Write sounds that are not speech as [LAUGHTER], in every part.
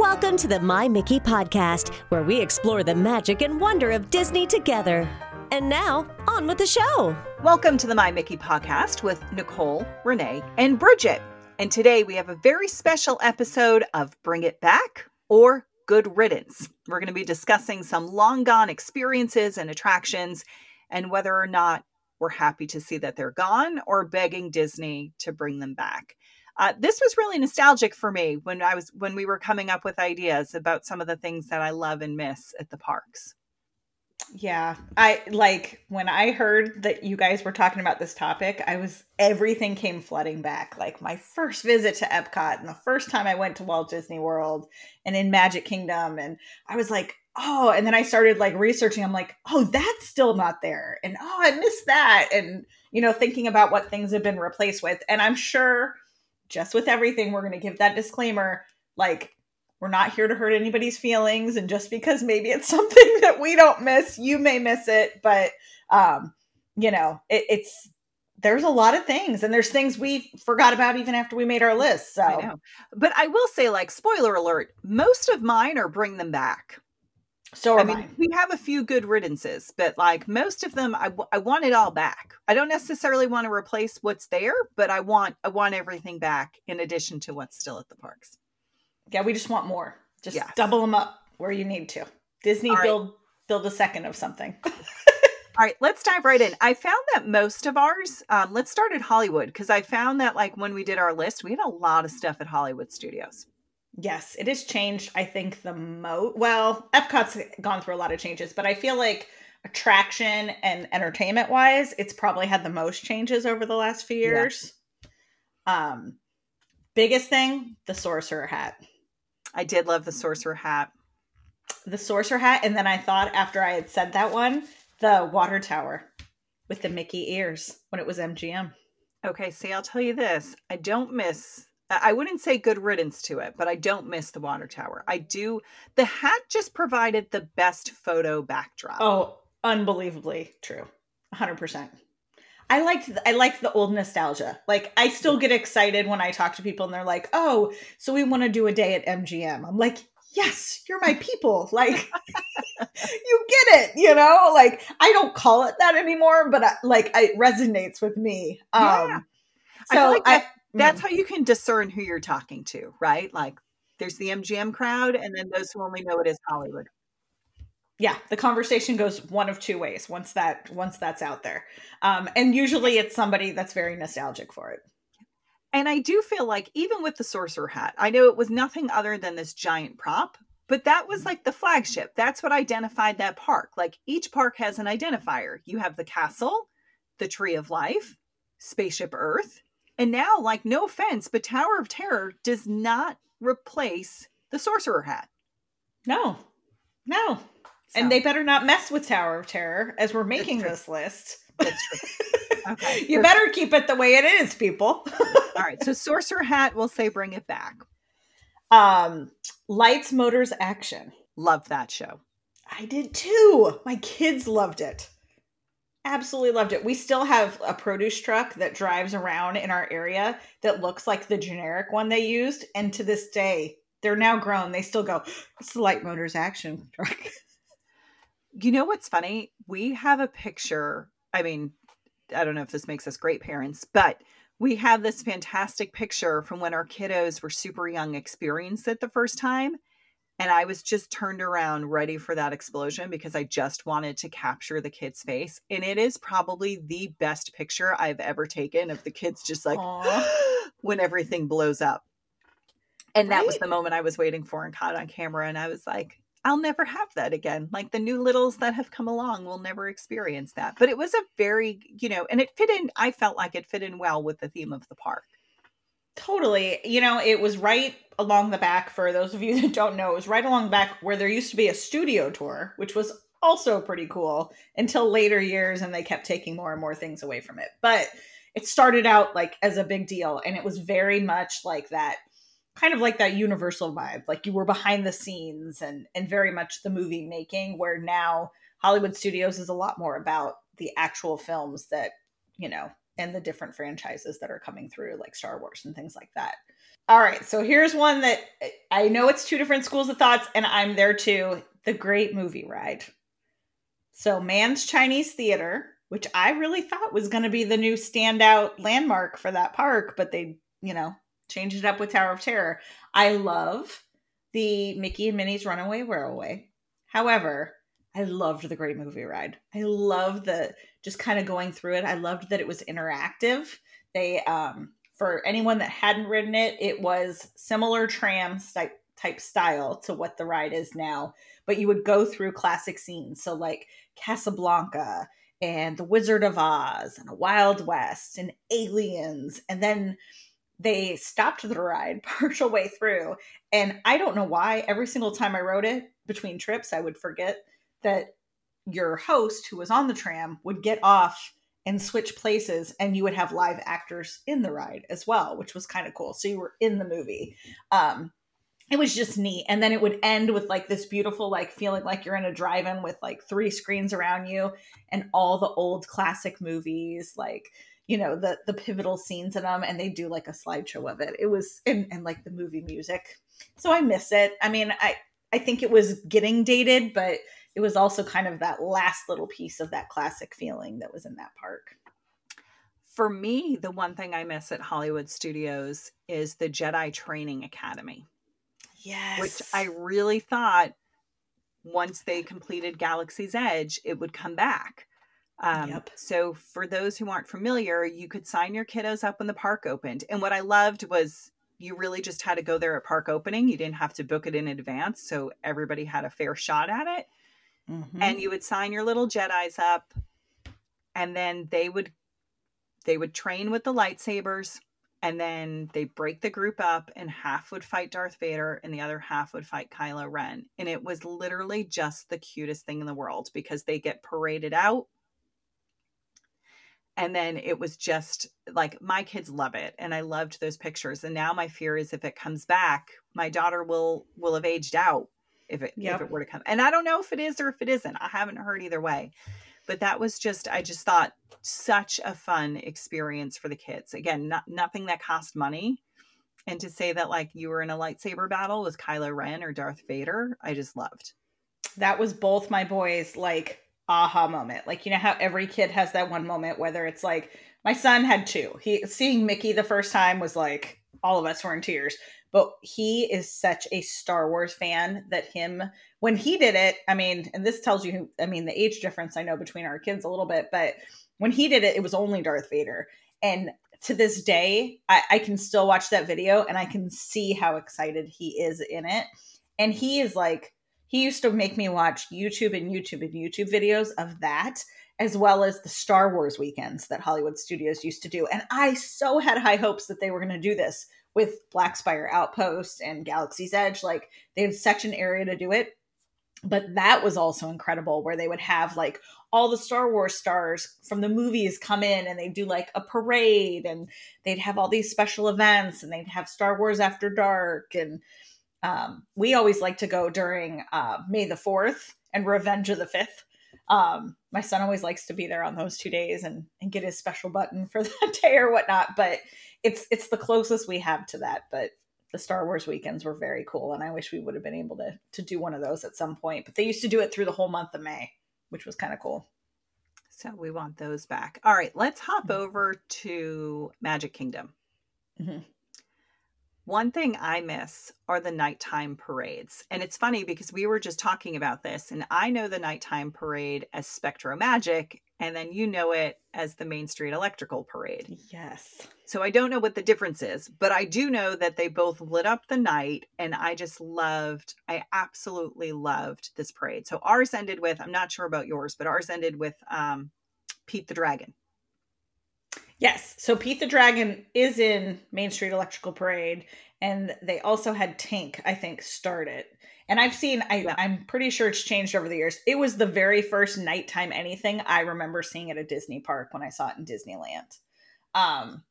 Welcome to the My Mickey podcast, where we explore the magic and wonder of Disney together. And now, on with the show. Welcome to the My Mickey podcast with Nicole, Renee, and Bridget. And today we have a very special episode of Bring It Back or Good Riddance. We're going to be discussing some long gone experiences and attractions and whether or not we're happy to see that they're gone or begging Disney to bring them back. Uh, this was really nostalgic for me when I was when we were coming up with ideas about some of the things that I love and miss at the parks. Yeah, I like when I heard that you guys were talking about this topic, I was everything came flooding back. Like my first visit to Epcot and the first time I went to Walt Disney World and in Magic Kingdom and I was like, "Oh," and then I started like researching. I'm like, "Oh, that's still not there." And, "Oh, I missed that." And, you know, thinking about what things have been replaced with. And I'm sure just with everything, we're going to give that disclaimer like, we're not here to hurt anybody's feelings. And just because maybe it's [LAUGHS] something that we don't miss, you may miss it. But, um, you know, it, it's, there's a lot of things and there's things we forgot about even after we made our list. So, I but I will say, like, spoiler alert, most of mine are bring them back. So I mean, mine. we have a few good riddances, but like most of them, I, w- I want it all back. I don't necessarily want to replace what's there, but I want I want everything back in addition to what's still at the parks. Yeah, we just want more. Just yes. double them up where you need to. Disney build build a second of something. [LAUGHS] all right, let's dive right in. I found that most of ours, um, let's start at Hollywood because I found that like when we did our list, we had a lot of stuff at Hollywood Studios. Yes, it has changed. I think the most. Well, Epcot's gone through a lot of changes, but I feel like attraction and entertainment wise, it's probably had the most changes over the last few years. Yeah. Um, biggest thing, the sorcerer hat. I did love the sorcerer hat. The sorcerer hat, and then I thought after I had said that one, the water tower with the Mickey ears when it was MGM. Okay, see, I'll tell you this: I don't miss I wouldn't say good riddance to it, but I don't miss the water tower. I do. The hat just provided the best photo backdrop. Oh, unbelievably true. 100%. I liked I liked the old nostalgia. Like I still get excited when I talk to people and they're like, "Oh, so we want to do a day at MGM." I'm like, "Yes, you're my people." [LAUGHS] Like you get it, you know? Like I don't call it that anymore, but I, like it resonates with me. Um yeah. so I, like that, that's mm. how you can discern who you're talking to, right? Like there's the MGM crowd and then those who only know it as Hollywood. Yeah, the conversation goes one of two ways once that once that's out there. Um, and usually it's somebody that's very nostalgic for it. And I do feel like even with the sorcerer hat, I know it was nothing other than this giant prop, but that was like the flagship. That's what identified that park. Like each park has an identifier. You have the castle, the tree of life, spaceship Earth, and now, like, no offense, but Tower of Terror does not replace the Sorcerer Hat. No, no. So. And they better not mess with Tower of Terror as we're making this list. That's true. [LAUGHS] Okay. you better keep it the way it is, people. [LAUGHS] All right. So Sorcerer Hat will say bring it back. Um Lights Motors Action. Love that show. I did too. My kids loved it absolutely loved it. We still have a produce truck that drives around in our area that looks like the generic one they used. And to this day, they're now grown. They still go, it's the light motors action truck. [LAUGHS] You know what's funny? We have a picture. I mean, I don't know if this makes us great parents, but we have this fantastic picture from when our kiddos were super young, experienced it the first time and I was just turned around ready for that explosion because I just wanted to capture the kid's face. And it is probably the best picture I've ever taken of the kids just like [GASPS] when everything blows up. And right? that was the moment I was waiting for and caught on camera. And I was like, I'll never have that again. Like the new littles that have come along will never experience that. But it was a very, you know, and it fit in, I felt like it fit in well with the theme of the park. Totally. You know, it was right along the back, for those of you [LAUGHS] that don't know, it was right along the back where there used to be a studio tour, which was also pretty cool until later years and they kept taking more and more things away from it. But it started out like as a big deal and it was very much like that kind of like that universal vibe like you were behind the scenes and and very much the movie making where now hollywood studios is a lot more about the actual films that you know and the different franchises that are coming through, like Star Wars and things like that. All right, so here's one that I know it's two different schools of thoughts, and I'm there too. The Great Movie Ride. So, Man's Chinese Theater, which I really thought was going to be the new standout landmark for that park, but they, you know, changed it up with Tower of Terror. I love the Mickey and Minnie's Runaway Railway. However, I loved the Great Movie Ride. I loved the just kind of going through it. I loved that it was interactive. They um for anyone that hadn't ridden it, it was similar tram type type style to what the ride is now, but you would go through classic scenes. So like Casablanca and The Wizard of Oz and a Wild West and Aliens. And then they stopped the ride [LAUGHS] partial way through. And I don't know why every single time I rode it between trips, I would forget that your host who was on the tram would get off and switch places and you would have live actors in the ride as well which was kind of cool. So you were in the movie. Um it was just neat. And then it would end with like this beautiful like feeling like you're in a drive-in with like three screens around you and all the old classic movies like you know the the pivotal scenes in them and they do like a slideshow of it. It was and, and like the movie music. So i miss it. I mean i i think it was getting dated but it was also kind of that last little piece of that classic feeling that was in that park. For me, the one thing I miss at Hollywood Studios is the Jedi Training Academy. Yes. Which I really thought once they completed Galaxy's Edge, it would come back. Um, yep. So, for those who aren't familiar, you could sign your kiddos up when the park opened. And what I loved was you really just had to go there at park opening. You didn't have to book it in advance. So, everybody had a fair shot at it mm-hmm. and you would sign your little jedis up and then they would they would train with the lightsabers and then they break the group up and half would fight Darth Vader and the other half would fight Kylo Ren. And it was literally just the cutest thing in the world because they get paraded out. And then it was just like my kids love it and i loved those pictures. And now my fear is if it comes back my daughter will will have aged out if it yep. if it were to come. And I don't know if it is or if it isn't. I haven't heard either way. But that was just I just thought such a fun experience for the kids. Again, not nothing that cost money. And to say that like you were in a lightsaber battle with Kylo Ren or Darth Vader, I just loved. That was both my boys like aha moment. Like you know how every kid has that one moment whether it's like my son had two. He seeing Mickey the first time was like all of us were in tears. But he is such a Star Wars fan that him when he did it, I mean, and this tells you, I mean, the age difference I know between our kids a little bit, but when he did it, it was only Darth Vader, and to this day, I, I can still watch that video and I can see how excited he is in it, and he is like. He used to make me watch YouTube and YouTube and YouTube videos of that, as well as the Star Wars weekends that Hollywood studios used to do. And I so had high hopes that they were going to do this with Black Spire Outpost and Galaxy's Edge. Like they had such an area to do it. But that was also incredible where they would have like all the Star Wars stars from the movies come in and they'd do like a parade and they'd have all these special events and they'd have Star Wars After Dark. And um, we always like to go during uh, May the 4th and Revenge of the 5th. Um, my son always likes to be there on those two days and, and get his special button for [LAUGHS] that day or whatnot. But it's it's the closest we have to that but the Star Wars weekends were very cool and I wish we would have been able to to do one of those at some point but they used to do it through the whole month of May which was kind of cool so we want those back all right let's hop mm-hmm. over to Magic Kingdom mm-hmm. One thing I miss are the nighttime parades. And it's funny because we were just talking about this, and I know the nighttime parade as SpectroMagic, and then you know it as the Main Street Electrical Parade. Yes. So I don't know what the difference is, but I do know that they both lit up the night, and I just loved, I absolutely loved this parade. So ours ended with, I'm not sure about yours, but ours ended with um, Pete the Dragon. Yes. So Pete the Dragon is in Main Street Electrical Parade, and they also had Tank, I think, start it. And I've seen, I, yeah. I'm pretty sure it's changed over the years. It was the very first nighttime anything I remember seeing at a Disney park when I saw it in Disneyland. Um,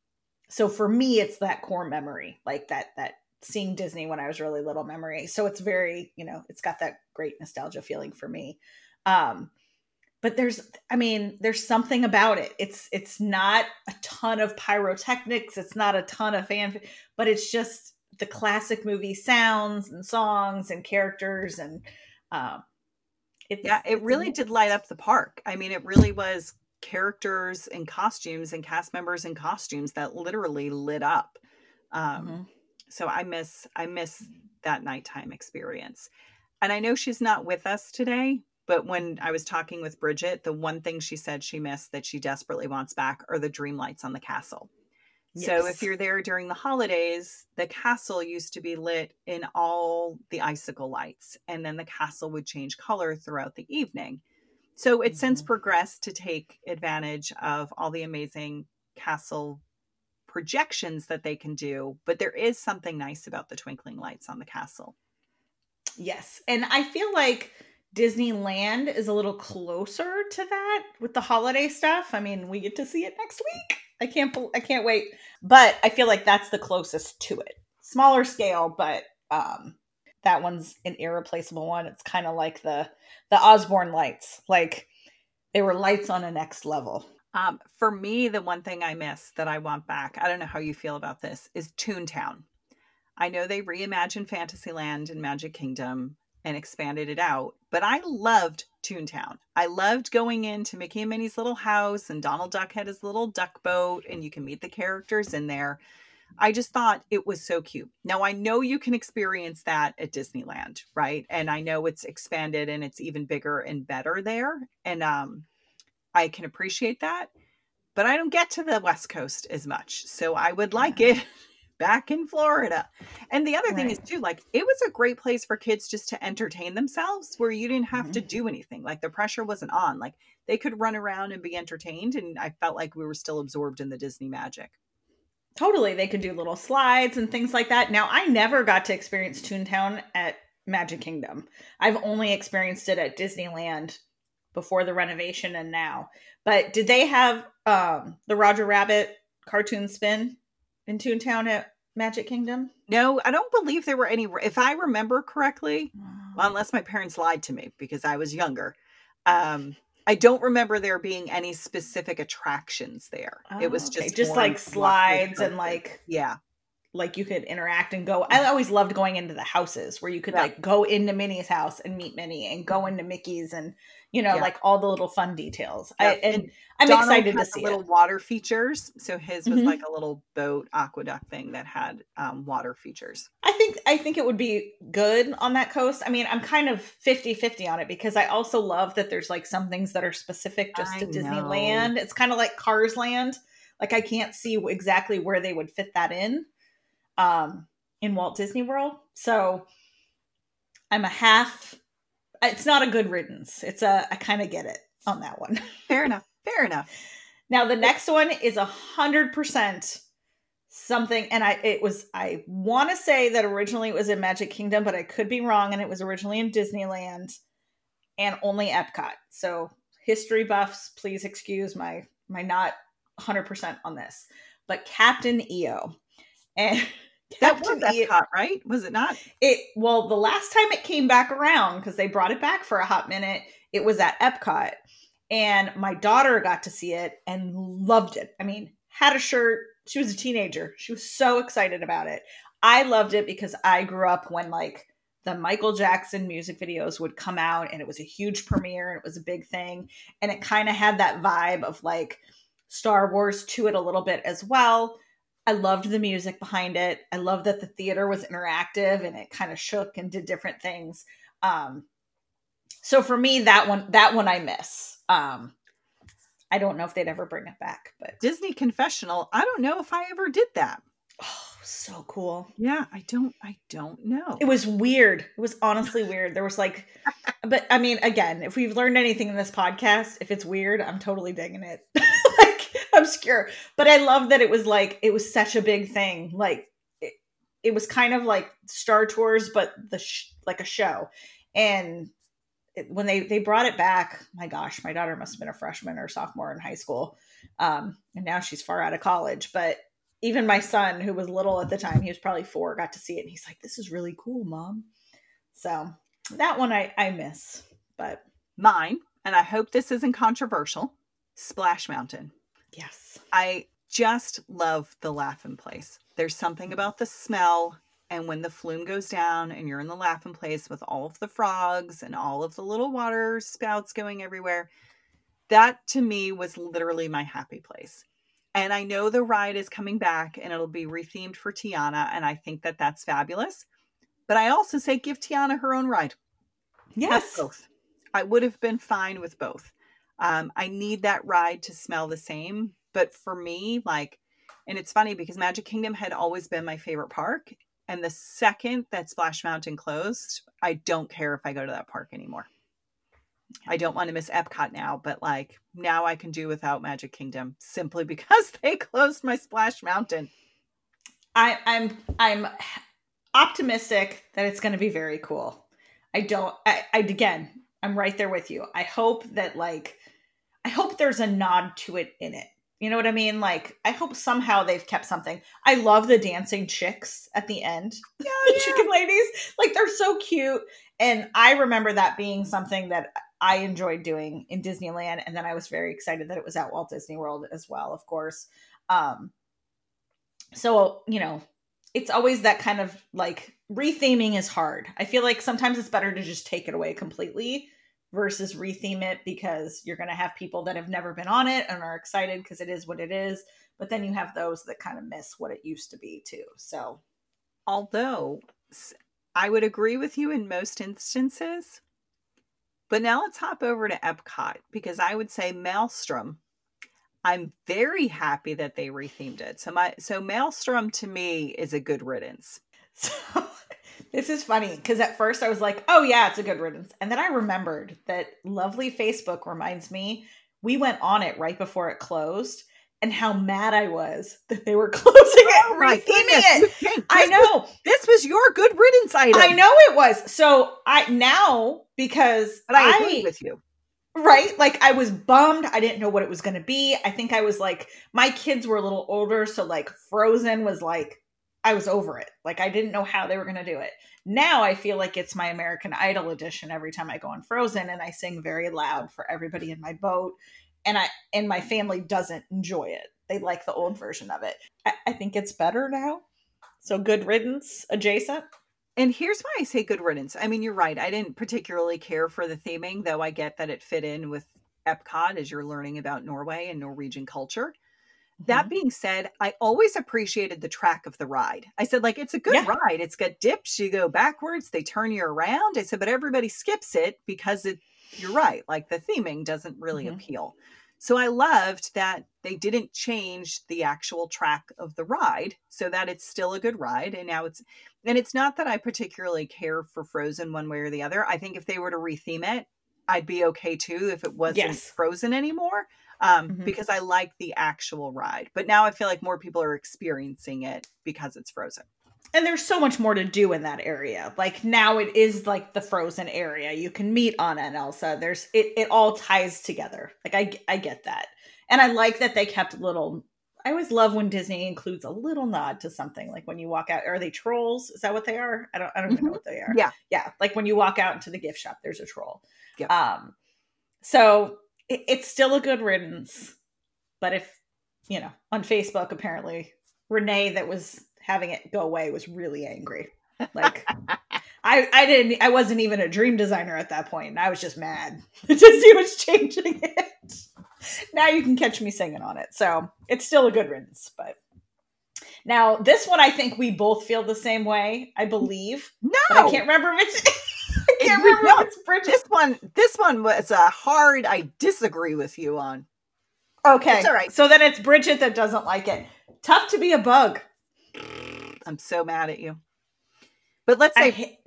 so for me, it's that core memory, like that that seeing Disney when I was really little memory. So it's very, you know, it's got that great nostalgia feeling for me. Um, but there's i mean there's something about it. It's it's not a ton of pyrotechnics. It's not a ton of fan but it's just the classic movie sounds and songs and characters and um it's, yeah it really did light up the park. I mean it really was characters and costumes and cast members and costumes that literally lit up. Um mm-hmm. so i miss i miss that nighttime experience. And i know she's not with us today but when I was talking with Bridget, the one thing she said she missed that she desperately wants back are the dream lights on the castle. Yes. So if you're there during the holidays, the castle used to be lit in all the icicle lights, and then the castle would change color throughout the evening. So it's mm-hmm. since progressed to take advantage of all the amazing castle projections that they can do, but there is something nice about the twinkling lights on the castle. Yes. And I feel like Disneyland is a little closer to that with the holiday stuff. I mean, we get to see it next week. I can't I can't wait. But I feel like that's the closest to it. Smaller scale, but um that one's an irreplaceable one. It's kind of like the the Osborne lights. Like they were lights on a next level. Um, for me, the one thing I miss that I want back, I don't know how you feel about this, is Toontown. I know they reimagined Fantasyland and Magic Kingdom and expanded it out. But I loved Toontown. I loved going into Mickey and Minnie's little house, and Donald Duck had his little duck boat, and you can meet the characters in there. I just thought it was so cute. Now, I know you can experience that at Disneyland, right? And I know it's expanded and it's even bigger and better there. And um, I can appreciate that. But I don't get to the West Coast as much. So I would like it [LAUGHS] back in Florida. And the other right. thing is too, like it was a great place for kids just to entertain themselves where you didn't have mm-hmm. to do anything. Like the pressure wasn't on. Like they could run around and be entertained. And I felt like we were still absorbed in the Disney magic. Totally. They could do little slides and things like that. Now I never got to experience Toontown at Magic Kingdom. I've only experienced it at Disneyland before the renovation and now. But did they have um the Roger Rabbit cartoon spin? In Toontown at Magic Kingdom? No, I don't believe there were any. If I remember correctly, well, unless my parents lied to me because I was younger, um, I don't remember there being any specific attractions there. Oh, it was oh, just okay. just like slides and like yeah, like you could interact and go. I always loved going into the houses where you could yeah. like go into Minnie's house and meet Minnie and go into Mickey's and you know, yeah. like all the little fun details. Yeah. I, and, and I'm Donald excited to see little it. water features. So his was mm-hmm. like a little boat aqueduct thing that had um, water features. I think I think it would be good on that coast. I mean, I'm kind of 50-50 on it because I also love that there's like some things that are specific just I to know. Disneyland. It's kind of like Cars Land. Like I can't see exactly where they would fit that in um, in Walt Disney World. So I'm a half. It's not a good riddance. It's a I kind of get it on that one. [LAUGHS] Fair enough. Fair enough. Now the next one is a hundred percent something, and I it was I want to say that originally it was in Magic Kingdom, but I could be wrong, and it was originally in Disneyland and only Epcot. So history buffs, please excuse my my not 100% on this. But Captain EO. And [LAUGHS] that was Epcot, right? Was it not? It well, the last time it came back around because they brought it back for a hot minute, it was at Epcot, and my daughter got to see it and loved it. I mean, had a shirt. She was a teenager. She was so excited about it. I loved it because I grew up when like the Michael Jackson music videos would come out and it was a huge premiere and it was a big thing and it kind of had that vibe of like Star Wars to it a little bit as well I loved the music behind it. I love that the theater was interactive and it kind of shook and did different things. Um, so for me, that one, that one I miss. Um, I don't know if they'd ever bring it back, but Disney Confessional. I don't know if I ever did that. Oh, so cool. Yeah, I don't I don't know. It was weird. It was honestly weird. There was like but I mean, again, if we've learned anything in this podcast, if it's weird, I'm totally digging it. [LAUGHS] obscure. But I love that it was like it was such a big thing. Like it, it was kind of like Star Tours, but the sh- like a show. And it, when they they brought it back, my gosh, my daughter must have been a freshman or sophomore in high school, um, and now she's far out of college. But even my son, who was little at the time, he was probably four, got to see it, and he's like, "This is really cool, mom." So that one I I miss, but mine, and I hope this isn't controversial. Splash Mountain. Yes. I just love the Laugh-In Place. There's something mm. about the smell And when the flume goes down and you're in the laughing place with all of the frogs and all of the little water spouts going everywhere, that to me was literally my happy place. And I know the ride is coming back and it'll be rethemed for Tiana. And I think that that's fabulous. But I also say give Tiana her own ride. Yes. both. I would have been fine with both. Um, I need that ride to smell the same. But for me, like, and it's funny because Magic Kingdom had always been my favorite park. And the second that Splash Mountain closed, I don't care if I go to that park anymore. I don't want to miss Epcot now, but like now I can do without Magic Kingdom simply [LAUGHS] because they closed my Splash Mountain. I, I'm I'm optimistic that it's going to be very cool. I don't. I, I again, I'm right there with you. I hope that like, I hope there's a nod to it in it. You know what I mean? Like, I hope somehow they've kept something. I love the dancing chicks at the end. [LAUGHS] Yeah, the chicken ladies. Like, they're so cute. And I remember that being something that I enjoyed doing in Disneyland. And then I was very excited that it was at Walt Disney World as well, of course. Um, so, you know, it's always that kind of like retheming is hard. I feel like sometimes it's better to just take it away completely versus retheme it because you're going to have people that have never been on it and are excited because it is what it is. But then you have those that kind of miss what it used to be too. So, although I would agree with you in most instances, but now let's hop over to Epcot because I would say Maelstrom. I'm very happy that they rethemed it. So my so Maelstrom to me is a good riddance. [LAUGHS] So this is funny because at first I was like, oh, yeah, it's a good riddance. And then I remembered that lovely Facebook reminds me we went on it right before it closed and how mad I was [LAUGHS] that they were [LAUGHS] closing it, oh retheming it. I know. This was your good riddance item. I know it was. So I now because but I agree with you. Right? Like I was bummed. I didn't know what it was going to be. I think I was like my kids were a little older so like Frozen was like I was over it. Like I didn't know how they were going to do it. Now I feel like it's my American Idol edition every time I go on Frozen and I sing very loud for everybody in my boat and I and my family doesn't enjoy it. They like the old version of it. I, I think it's better now. So good riddance adjacent. And here's why I say good riddance. I mean, you're right. I didn't particularly care for the theming, though I get that it fit in with Epcot as you're learning about Norway and Norwegian culture. That mm-hmm. being said, I always appreciated the track of the ride. I said, like, it's a good yeah. ride. It's got dips, you go backwards, they turn you around. I said, but everybody skips it because it, you're right, like the theming doesn't really mm-hmm. appeal. So I loved that they didn't change the actual track of the ride so that it's still a good ride. And now it's, and it's not that I particularly care for Frozen one way or the other. I think if they were to retheme it, I'd be okay too if it wasn't yes. Frozen anymore um, mm-hmm. because I like the actual ride. But now I feel like more people are experiencing it because it's frozen. And there's so much more to do in that area. Like now it is like the frozen area. You can meet Anna and Elsa. There's it it all ties together. Like I I get that. And I like that they kept little I always love when Disney includes a little nod to something. Like when you walk out, are they trolls? Is that what they are? I don't I don't even know mm-hmm. what they are. Yeah. Yeah. Like when you walk out into the gift shop, there's a troll. Yeah. Um so it, it's still a good riddance. But if, you know, on Facebook, apparently Renee that was having it go away was really angry. Like, I, I didn't, I wasn't even a dream designer at that point. And I was just mad [LAUGHS] to see was changing it. Now you can catch me singing on it. So it's still a good riddance, but now this one I think we both feel the same way. I believe. No, I can't remember if it's. [LAUGHS] I can't remember no, it's Bridget. This one, this one was a hard. I disagree with you on. Okay, it's all right. So then it's Bridget that doesn't like it. Tough to be a bug. I'm so mad at you. But let's say, ha-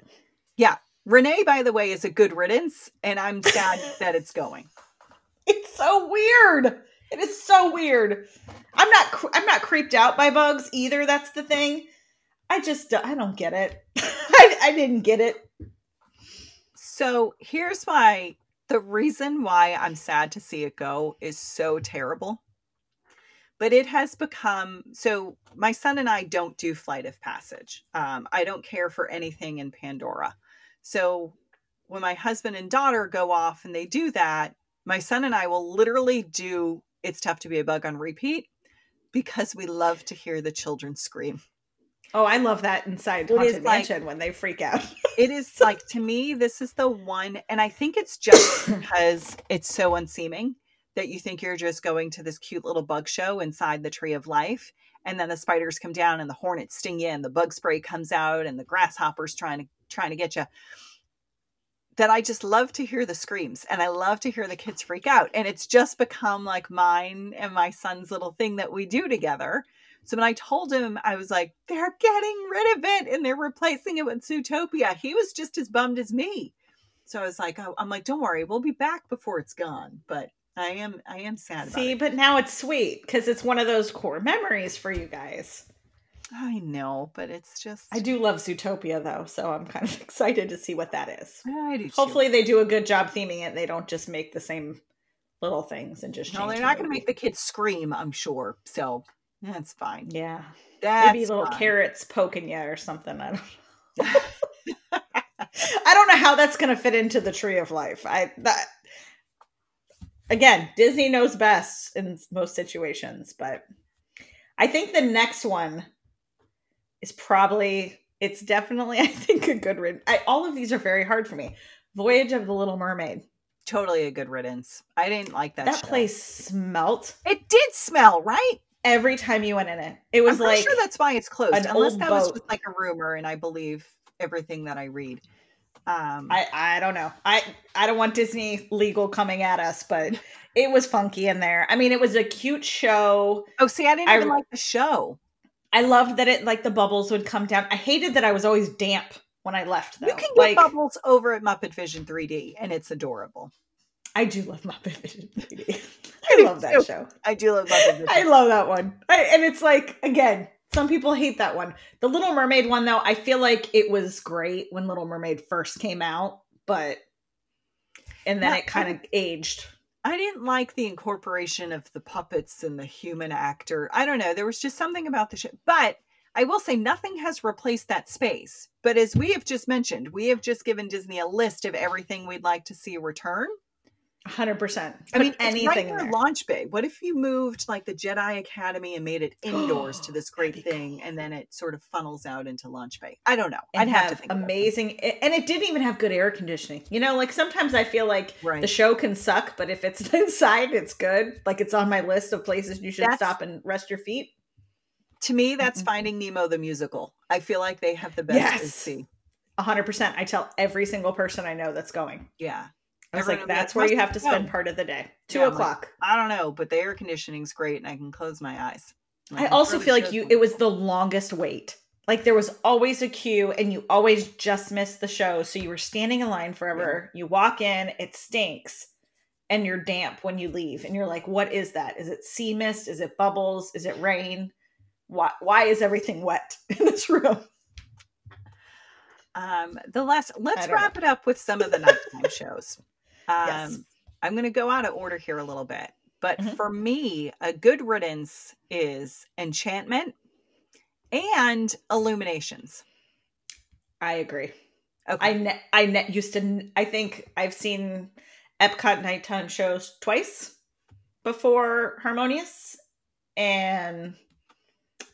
yeah, Renee. By the way, is a good riddance, and I'm sad [LAUGHS] that it's going. It's so weird. It is so weird. I'm not. I'm not creeped out by bugs either. That's the thing. I just. I don't get it. [LAUGHS] I, I didn't get it. So here's why the reason why I'm sad to see it go is so terrible. But it has become so. My son and I don't do Flight of Passage. Um, I don't care for anything in Pandora. So when my husband and daughter go off and they do that, my son and I will literally do It's Tough to Be a Bug on repeat because we love to hear the children scream. Oh, I love that inside It Haunted is like- when they freak out. [LAUGHS] it is like to me this is the one and i think it's just because it's so unseeming that you think you're just going to this cute little bug show inside the tree of life and then the spiders come down and the hornets sting you and the bug spray comes out and the grasshoppers trying to trying to get you that i just love to hear the screams and i love to hear the kids freak out and it's just become like mine and my son's little thing that we do together so when I told him, I was like, they're getting rid of it and they're replacing it with Zootopia. He was just as bummed as me. So I was like, oh, I'm like, don't worry, we'll be back before it's gone. But I am, I am sad about See, but now it's sweet because it's one of those core memories for you guys. I know, but it's just, I do love Zootopia though, so I'm kind of [LAUGHS] excited to see what that is. I do. too. Hopefully, they do a good job theming it. They don't just make the same little things and just no, they're not going to make the kids scream. I'm sure. So that's fine. Yeah, That's maybe little fine. carrots poking you or something. I don't. [LAUGHS] [LAUGHS] I don't know how that's going to fit into the tree of life. I that again, Disney knows best in most situations, but I think the next one is probably it's definitely [LAUGHS] I think a good riddance. I, all of these are very hard for me. Voyage of the Little Mermaid. Totally a good riddance. I didn't like that. That, show. place smelt It did smell right. every time you went in it. It was I'm like sure that's why it's closed, unless that was just like a rumor, and I believe everything that I read. Um, I I don't know. I I don't want Disney legal coming at us, but [LAUGHS] it was funky in there. I mean, it was a cute show. oh, see, I didn't I even like the show. I loved that it like the bubbles would come down. I hated that I was always damp when I left though. You can get like bubbles over at Muppet Vision 3D, and it's adorable. I do love Muppet Vision 3D. [LAUGHS] I I love that too. show. I do love Muppet [LAUGHS] Vision. I love that one. I, and it's like again, some people hate that one. The Little Mermaid one though, I feel like it was great when Little Mermaid first came out, but and then Yeah, it kind of aged. I didn't like the incorporation of the puppets and the human actor. I don't know. There was just something about the show. But I will say nothing has replaced that space. But as we have just mentioned, we have just given Disney a list of everything we'd like to see return. Hundred percent. I mean, anything right there. Launch Bay. What if you moved like the Jedi Academy and made it indoors to [GASPS] this great thing, and then it sort of funnels out into Launch Bay? I don't know. and I'd have, to think. amazing and it didn't even have good air conditioning you know like sometimes i feel like Right. the show can suck but if it's [LAUGHS] inside it's good like it's on my list of places you should That's- stop and rest your feet To me, that's Mm-mm. Finding Nemo the musical. I feel like they have the best Yes. AC. 100% i tell every single person i know that's going Yeah. I was Everyone like that's where you have to spend part of the day. Two Yeah, I'm like, o'clock. I don't know, but the air conditioning's great, and I can close my eyes. i also feel like you it was the longest wait. Like there was always a queue and you always just missed the show. So you were standing in line forever. You walk in it stinks and you're damp when you leave. And you're like what is that? Is it sea mist? Is it bubbles? Is it rain? Why why is everything wet [LAUGHS] in this room? Um, the last. Let's wrap it up with some of the nighttime [LAUGHS] shows. Um, Yes. I'm going to go out of order here a little bit, but Mhm. for me, a good riddance is Enchantment and Illuminations. i agree Okay. i ne- i ne- used to n- i think i've seen epcot nighttime shows twice before harmonious and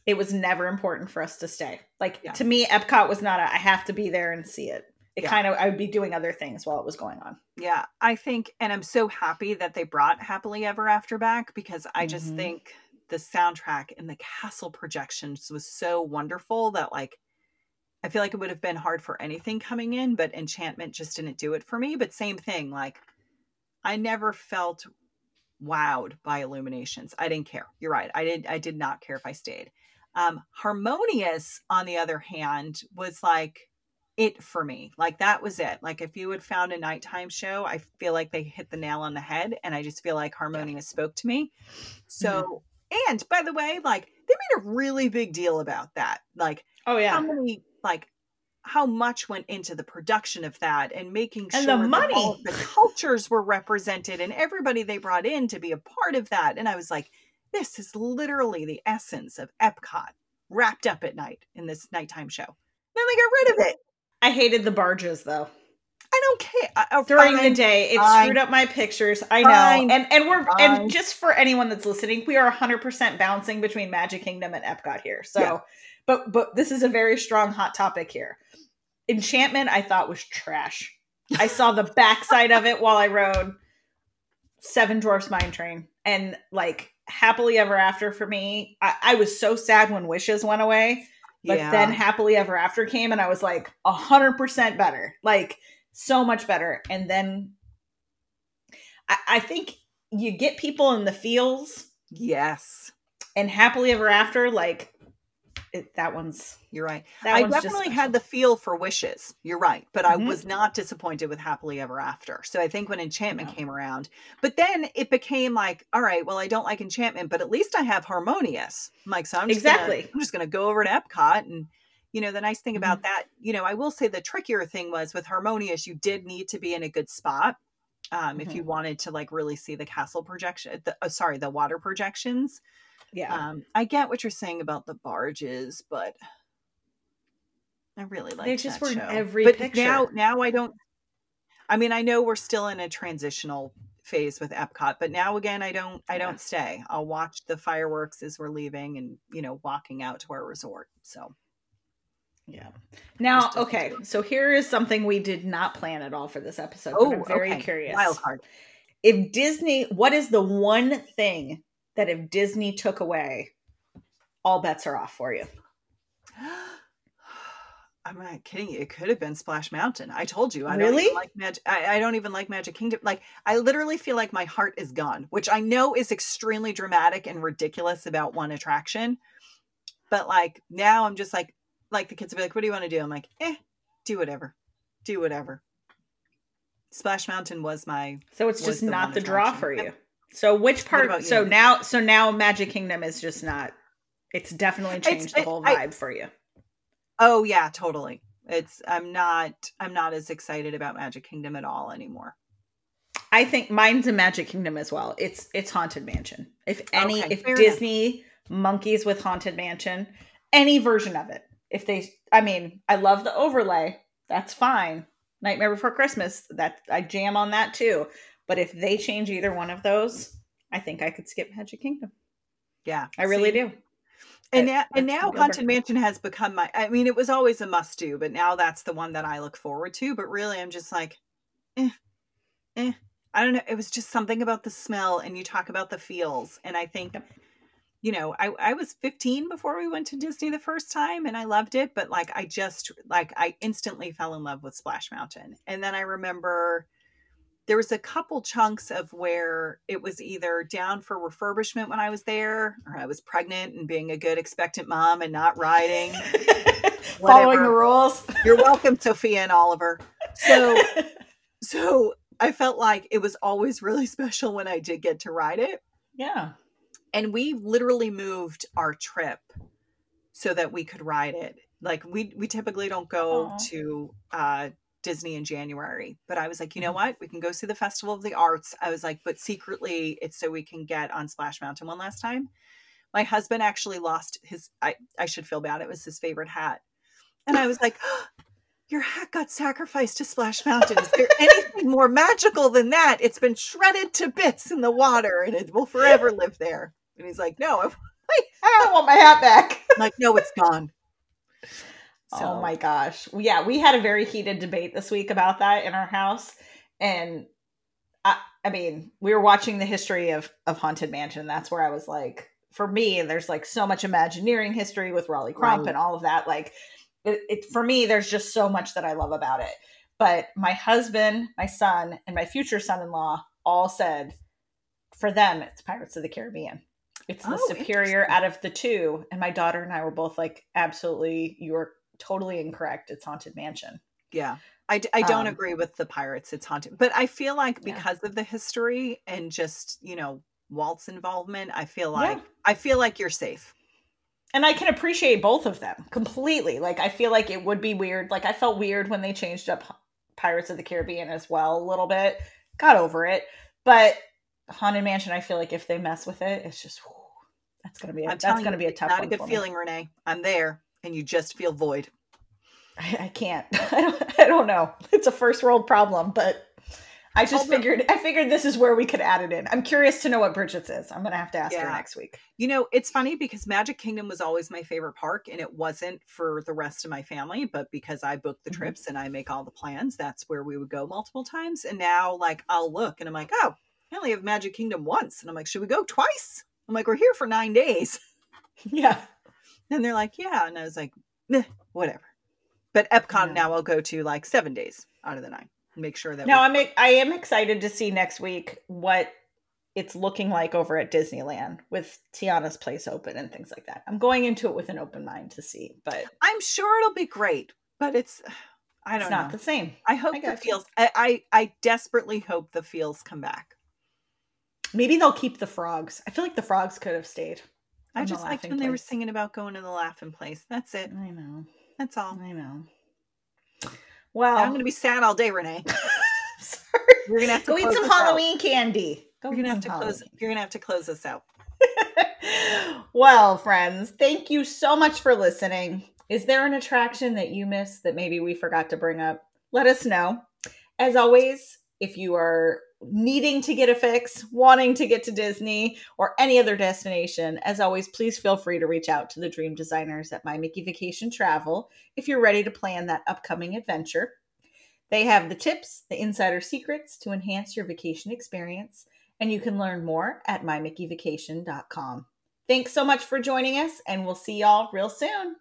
it was never important for us to stay like Yeah. to me epcot was not a, i have to be there and see it it Yeah. kind of i would be doing other things while it was going on Yeah, I think, and I'm so happy that they brought Happily Ever After back because I just Mhm. think the soundtrack and the castle projections was so wonderful that, like, I feel like it would have been hard for anything coming in, but Enchantment just didn't do it for me. But same thing, like, I never felt wowed by Illuminations. I didn't care. You're right. I did. I did not care if I stayed. Um, Harmonious, on the other hand, was like it for me. Like that was it. Like if you had found a nighttime show, I feel like they hit the nail on the head, and I just feel like Harmonious spoke to me. Mm-hmm. So, and by the way, like they made a really big deal about that. Like oh yeah. how many, like how much went into the production of that and making And sure the that money. the cultures were represented and everybody they brought in to be a part of that. And I was like, this is literally the essence of Epcot wrapped up at night in this nighttime show. Then they got rid of it. I hated the barges though I don't care. I, oh, during fine. the day it fine. screwed up my pictures i know Fine. and and we're and just for anyone that's listening we are 100% bouncing between magic kingdom and epcot here so Yeah. but but this is a very strong hot topic here. Enchantment, I thought was trash. I saw the [LAUGHS] backside of it while I rode Seven Dwarfs Mine Train, and like happily ever after for me. I, I was so sad when Wishes went away, but Yeah. then happily ever after came, and I was like a hundred percent better, like so much better. And then I, I think you get people in the feels, Yes, and happily ever after, like it, that one's you're right. I one's definitely had the feel for wishes. You're right, but I Mhm. was not disappointed with happily ever after. So I think when enchantment No. came around, but then it became like, all right, well, I don't like enchantment, but at least I have harmonious. I'm like, so I'm just Exactly. Gonna, I'm just going to go over to Epcot and. You know, the nice thing Mm-hmm. about that, you know, I will say the trickier thing was with Harmonious, you did need to be in a good spot um, if Mm-hmm. you wanted to like really see the castle projection, the, uh, sorry, the water projections. Yeah. Um, I get what you're saying about the barges, but I really like They just that were in every but picture. now, now I don't. I mean, I know we're still in a transitional phase with Epcot, but now again, I don't. I don't stay. I'll watch the fireworks as we're leaving, and you know, walking out to our resort. So Yeah. Now, okay, so here is something we did not plan at all for this episode. but I'm very Oh, okay. curious. Wild card. If Disney, what is the one thing that if Disney took away, all bets are off for you? [GASPS] I'm not kidding you. It could have been Splash Mountain. I told you. I don't Really? even like Magic. I, I don't even like Magic Kingdom. Like I literally feel like my heart is gone, which I know is extremely dramatic and ridiculous about one attraction. But like now, I'm just like, like the kids will be like, "What do you want to do?" I'm like, "Eh, do whatever, do whatever." Splash Mountain was my So it's just not the draw for you. So which part? So now, so now Magic Kingdom is just not. It's definitely changed the it- whole I- vibe for you. Oh yeah, totally. It's I'm not I'm not as excited about Magic Kingdom at all anymore. I think mine's a Magic Kingdom as well. It's it's Haunted Mansion. If any, Okay, if fair enough. Disney monkeys with Haunted Mansion, any version of it. If they, I mean, I love the overlay. That's fine. Nightmare Before Christmas. That I jam on that too. But if they change either one of those, I think I could skip Magic Kingdom. Yeah, I really see? do. And now, and now Haunted. Mansion has become my. I mean, it was always a must do, but now that's the one that I look forward to. But really, I'm just like, eh, eh. I don't know. It was just something about the smell, and you talk about the feels, and I think, Yep. you know, I I was 15 before we went to Disney the first time, and I loved it. But like, I just like I instantly fell in love with Splash Mountain, and then I remember there was a couple chunks of where it was either down for refurbishment when I was there, or I was pregnant and being a good expectant mom and not riding. [LAUGHS] Following the rules. You're welcome, Sophia and Oliver. So, [LAUGHS] so I felt like it was always really [LAUGHS] special when I did get to ride it. yeah. And we literally moved our trip so that we could ride it. Like we we typically don't go Aw. to uh Disney in January, but I was like, you know Mhm. what? We can go see the Festival of the Arts. I was like, but secretly it's so we can get on Splash Mountain one last time. My husband actually lost his I I should feel bad. It was his favorite hat. And I was like, [GASPS] your hat got sacrificed to Splash Mountain. Is there anything more magical than that? It's been shredded to bits in the water and it will forever live there. And he's like, no, I'm I want my hat back. like, no, it's gone. Oh my gosh. Yeah, we had a very heated debate this week about that in our house. And I I mean, we were watching the history of of Haunted Mansion. That's where I was like, for me, there's like so much Imagineering history with Rolly Crump Right. and all of that. Like it, it for me, there's just so much that I love about it. But my husband, my son, and my future son-in-law all said for them it's Pirates of the Caribbean. It's the Oh, superior out of the two. And my daughter and I were both like, absolutely, you're totally incorrect. It's Haunted Mansion. Yeah. I, I don't Um, agree with the pirates. It's haunted. But I feel like Yeah. because of the history and just, you know, Walt's involvement, I feel Yeah. like I feel like you're safe. And I can appreciate both of them completely. Like, I feel like it would be weird. Like, I felt weird when they changed up Pirates of the Caribbean as well a little bit. Got over it. But Haunted Mansion, I feel like if they mess with it, it's just, whew, that's going to be a, I'm that's to you, be a tough Not one a good for me. feeling, Renee. I'm there and you just feel void. I, I can't. [LAUGHS] I don't, I don't know. It's a first world problem, but I just Although- figured I figured this is where we could add it in. I'm curious to know what Bridget's is. I'm gonna have to ask her next week. You know, it's funny because Magic Kingdom was always my favorite park, and it wasn't for the rest of my family, but because I booked the Mhm. trips and I make all the plans, that's where we would go multiple times. And now, like, I'll look and I'm like, oh, I only have Magic Kingdom once. And I'm like, should we go twice? I'm like, we're here for nine days. [LAUGHS] Yeah. And they're like, yeah. And I was like, "Meh, whatever. But Epcot Yeah. now I'll go to like seven days out of the nine. Make sure that Now we- I'm I am excited to see next week what it's looking like over at Disneyland with Tiana's place open and things like that. I'm going into it with an open mind to see, but I'm sure it'll be great. But it's, I don't it's not know. the same. I hope I the feels. I, I I desperately hope the feels come back. Maybe they'll keep the frogs. I feel like the frogs could have stayed. I just liked when they were singing about going to the laughing place. That's it. I know. That's all. I know. Well, I'm gonna be sad all day, Renee. [LAUGHS] sorry. You're gonna have to Go eat some us out. Halloween candy. Go You're gonna have to some close. Halloween. You're gonna have to close us out. [LAUGHS] well, friends, thank you so much for listening. Is there an attraction that you missed that maybe we forgot to bring up? Let us know. As always, if you are needing to get a fix, wanting to get to Disney or any other destination, as always, please feel free to reach out to the dream designers at My Mickey Vacation Travel if you're ready to plan that upcoming adventure. They have the tips, the insider secrets to enhance your vacation experience, and you can learn more at mymickeyvacation.com. Thanks so much for joining us, and we'll see y'all real soon.